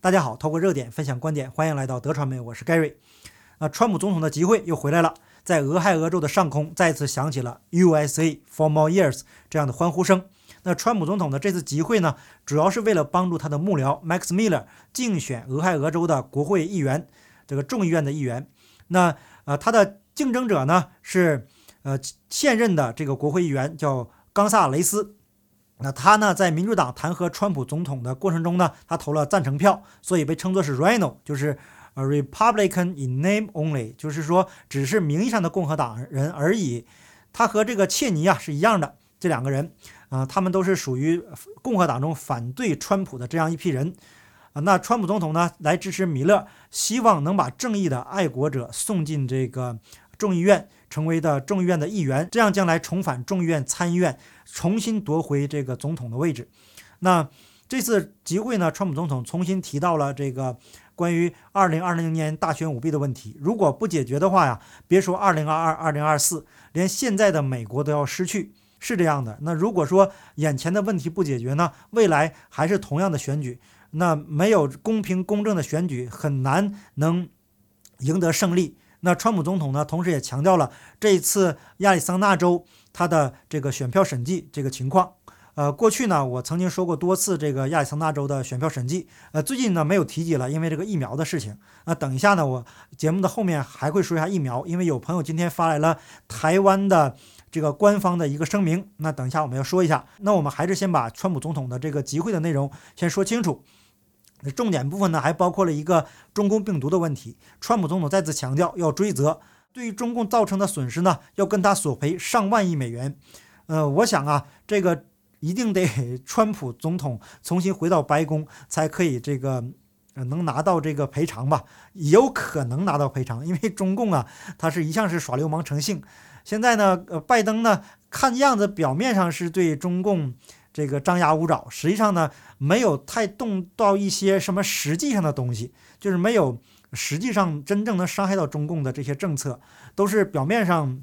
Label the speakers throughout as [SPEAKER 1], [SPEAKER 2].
[SPEAKER 1] 大家好，透过热点分享观点，欢迎来到德传媒，我是 Gary。啊，川普总统的集会又回来了，在俄亥俄州的上空再次响起了 USA for more years 这样的欢呼声。那川普总统的这次集会呢，主要是为了帮助他的幕僚 Max Miller 竞选俄亥俄州的国会议员，这个众议院的议员。那呃，他的竞争者呢是呃现任的这个国会议员叫冈萨雷斯。那他呢，在民主党弹劾川普总统的过程中呢，他投了赞成票，所以被称作是 Rhino，就是呃 Republican in name only，就是说只是名义上的共和党人而已。他和这个切尼啊是一样的，这两个人啊，他们都是属于共和党中反对川普的这样一批人啊。那川普总统呢，来支持米勒，希望能把正义的爱国者送进这个众议院，成为的众议院的议员，这样将来重返众议院参议院。重新夺回这个总统的位置。那这次集会呢，川普总统重新提到了这个关于二零二零年大选舞弊的问题。如果不解决的话呀，别说二零二二、二零二四，连现在的美国都要失去，是这样的。那如果说眼前的问题不解决呢，未来还是同样的选举，那没有公平公正的选举，很难能赢得胜利。那川普总统呢，同时也强调了这一次亚利桑那州。他的这个选票审计这个情况，呃，过去呢，我曾经说过多次这个亚利桑那州的选票审计，呃，最近呢没有提及了，因为这个疫苗的事情。那等一下呢，我节目的后面还会说一下疫苗，因为有朋友今天发来了台湾的这个官方的一个声明，那等一下我们要说一下。那我们还是先把川普总统的这个集会的内容先说清楚。那重点部分呢，还包括了一个中共病毒的问题，川普总统再次强调要追责。对于中共造成的损失呢，要跟他索赔上万亿美元。呃，我想啊，这个一定得 川普总统重新回到白宫才可以，这个能拿到这个赔偿吧？有可能拿到赔偿，因为中共啊，他是一向是耍流氓成性。现在呢，呃，拜登呢，看样子表面上是对中共这个张牙舞爪，实际上呢，没有太动到一些什么实际上的东西，就是没有。实际上，真正能伤害到中共的这些政策，都是表面上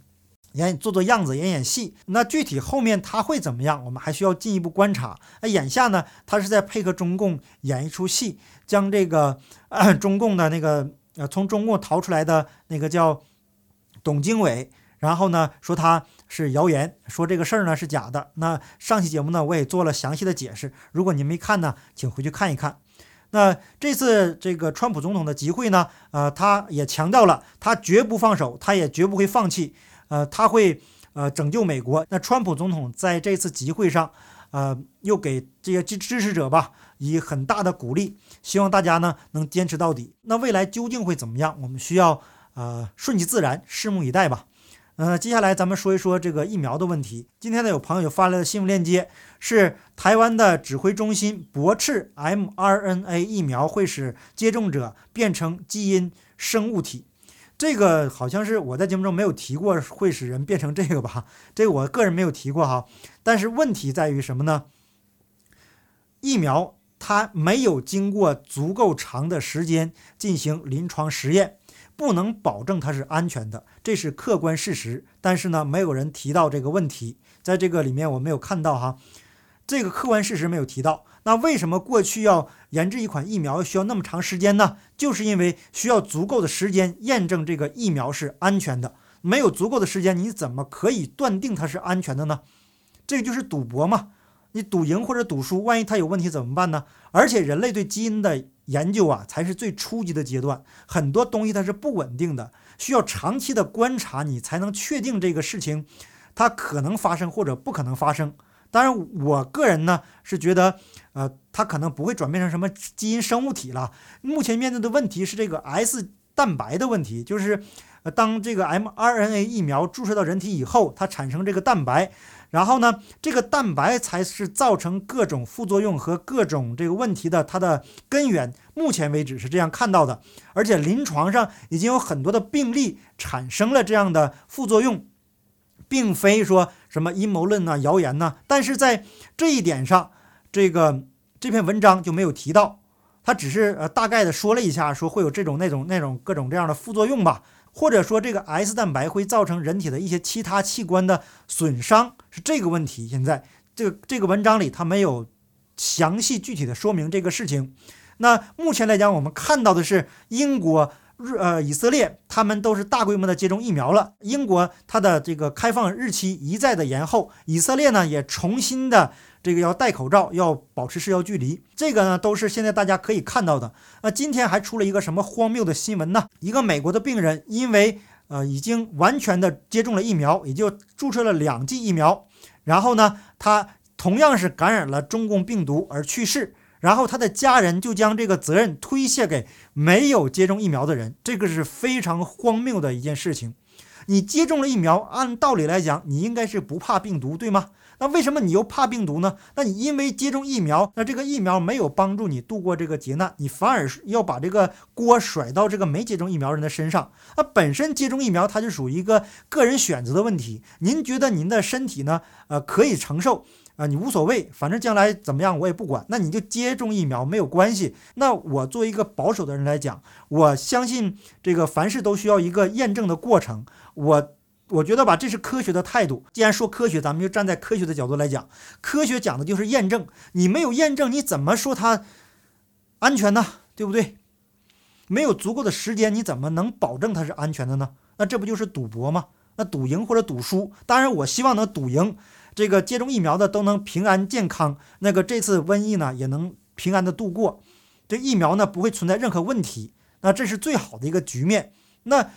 [SPEAKER 1] 演做做样子、演演戏。那具体后面他会怎么样，我们还需要进一步观察。那眼下呢，他是在配合中共演一出戏，将这个 中共的那个呃从中共逃出来的那个叫董经纬，然后呢说他是谣言，说这个事儿呢是假的。那上期节目呢我也做了详细的解释，如果您没看呢，请回去看一看。那这次这个川普总统的集会呢，呃，他也强调了，他绝不放手，他也绝不会放弃，呃，他会呃拯救美国。那川普总统在这次集会上，呃，又给这些支支持者吧以很大的鼓励，希望大家呢能坚持到底。那未来究竟会怎么样？我们需要呃顺其自然，拭目以待吧。呃，接下来咱们说一说这个疫苗的问题。今天呢，有朋友发来的新闻链接是台湾的指挥中心驳斥 mRNA 疫苗会使接种者变成基因生物体。这个好像是我在节目中没有提过会使人变成这个吧？这个我个人没有提过哈。但是问题在于什么呢？疫苗它没有经过足够长的时间进行临床实验。不能保证它是安全的，这是客观事实。但是呢，没有人提到这个问题，在这个里面我没有看到哈，这个客观事实没有提到。那为什么过去要研制一款疫苗需要那么长时间呢？就是因为需要足够的时间验证这个疫苗是安全的。没有足够的时间，你怎么可以断定它是安全的呢？这个就是赌博嘛。你赌赢或者赌输，万一它有问题怎么办呢？而且人类对基因的研究啊，才是最初级的阶段，很多东西它是不稳定的，需要长期的观察，你才能确定这个事情它可能发生或者不可能发生。当然，我个人呢是觉得，呃，它可能不会转变成什么基因生物体了。目前面对的问题是这个 S 蛋白的问题，就是，当这个 mRNA 疫苗注射到人体以后，它产生这个蛋白。然后呢，这个蛋白才是造成各种副作用和各种这个问题的它的根源。目前为止是这样看到的，而且临床上已经有很多的病例产生了这样的副作用，并非说什么阴谋论呐、谣言呐。但是在这一点上，这个这篇文章就没有提到，他只是呃大概的说了一下，说会有这种那种那种各种这样的副作用吧。或者说，这个 S 蛋白会造成人体的一些其他器官的损伤，是这个问题。现在这个这个文章里，它没有详细具体的说明这个事情。那目前来讲，我们看到的是英国、日呃以色列，他们都是大规模的接种疫苗了。英国它的这个开放日期一再的延后，以色列呢也重新的这个要戴口罩，要保持社交距离。这个呢都是现在大家可以看到的。那今天还出了一个什么荒谬的新闻呢？一个美国的病人因为呃已经完全的接种了疫苗，也就注射了两剂疫苗，然后呢他同样是感染了中共病毒而去世。然后他的家人就将这个责任推卸给没有接种疫苗的人，这个是非常荒谬的一件事情。你接种了疫苗，按道理来讲，你应该是不怕病毒，对吗？那为什么你又怕病毒呢？那你因为接种疫苗，那这个疫苗没有帮助你度过这个劫难，你反而要把这个锅甩到这个没接种疫苗人的身上。那本身接种疫苗它就属于一个个人选择的问题，您觉得您的身体呢？呃，可以承受。啊，你无所谓，反正将来怎么样我也不管。那你就接种疫苗没有关系。那我作为一个保守的人来讲，我相信这个凡事都需要一个验证的过程。我我觉得吧，这是科学的态度。既然说科学，咱们就站在科学的角度来讲，科学讲的就是验证。你没有验证，你怎么说它安全呢？对不对？没有足够的时间，你怎么能保证它是安全的呢？那这不就是赌博吗？那赌赢或者赌输，当然我希望能赌赢。这个接种疫苗的都能平安健康，那个这次瘟疫呢也能平安的度过，这疫苗呢不会存在任何问题，那这是最好的一个局面。那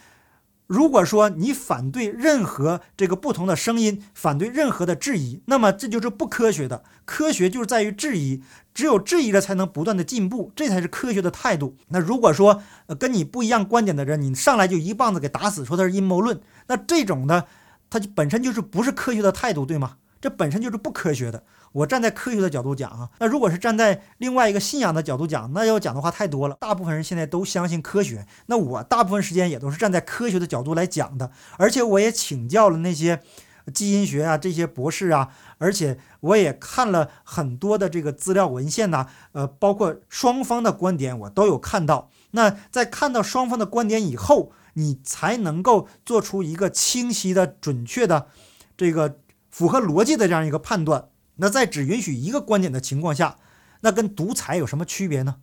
[SPEAKER 1] 如果说你反对任何这个不同的声音，反对任何的质疑，那么这就是不科学的。科学就是在于质疑，只有质疑了才能不断的进步，这才是科学的态度。那如果说跟你不一样观点的人，你上来就一棒子给打死，说他是阴谋论，那这种呢，他本身就是不是科学的态度，对吗？这本身就是不科学的。我站在科学的角度讲啊，那如果是站在另外一个信仰的角度讲，那要讲的话太多了。大部分人现在都相信科学，那我大部分时间也都是站在科学的角度来讲的。而且我也请教了那些基因学啊这些博士啊，而且我也看了很多的这个资料文献呐，呃，包括双方的观点我都有看到。那在看到双方的观点以后，你才能够做出一个清晰的、准确的这个。符合逻辑的这样一个判断，那在只允许一个观点的情况下，那跟独裁有什么区别呢？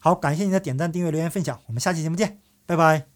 [SPEAKER 1] 好，感谢你的点赞、订阅、留言、分享，我们下期节目见，拜拜。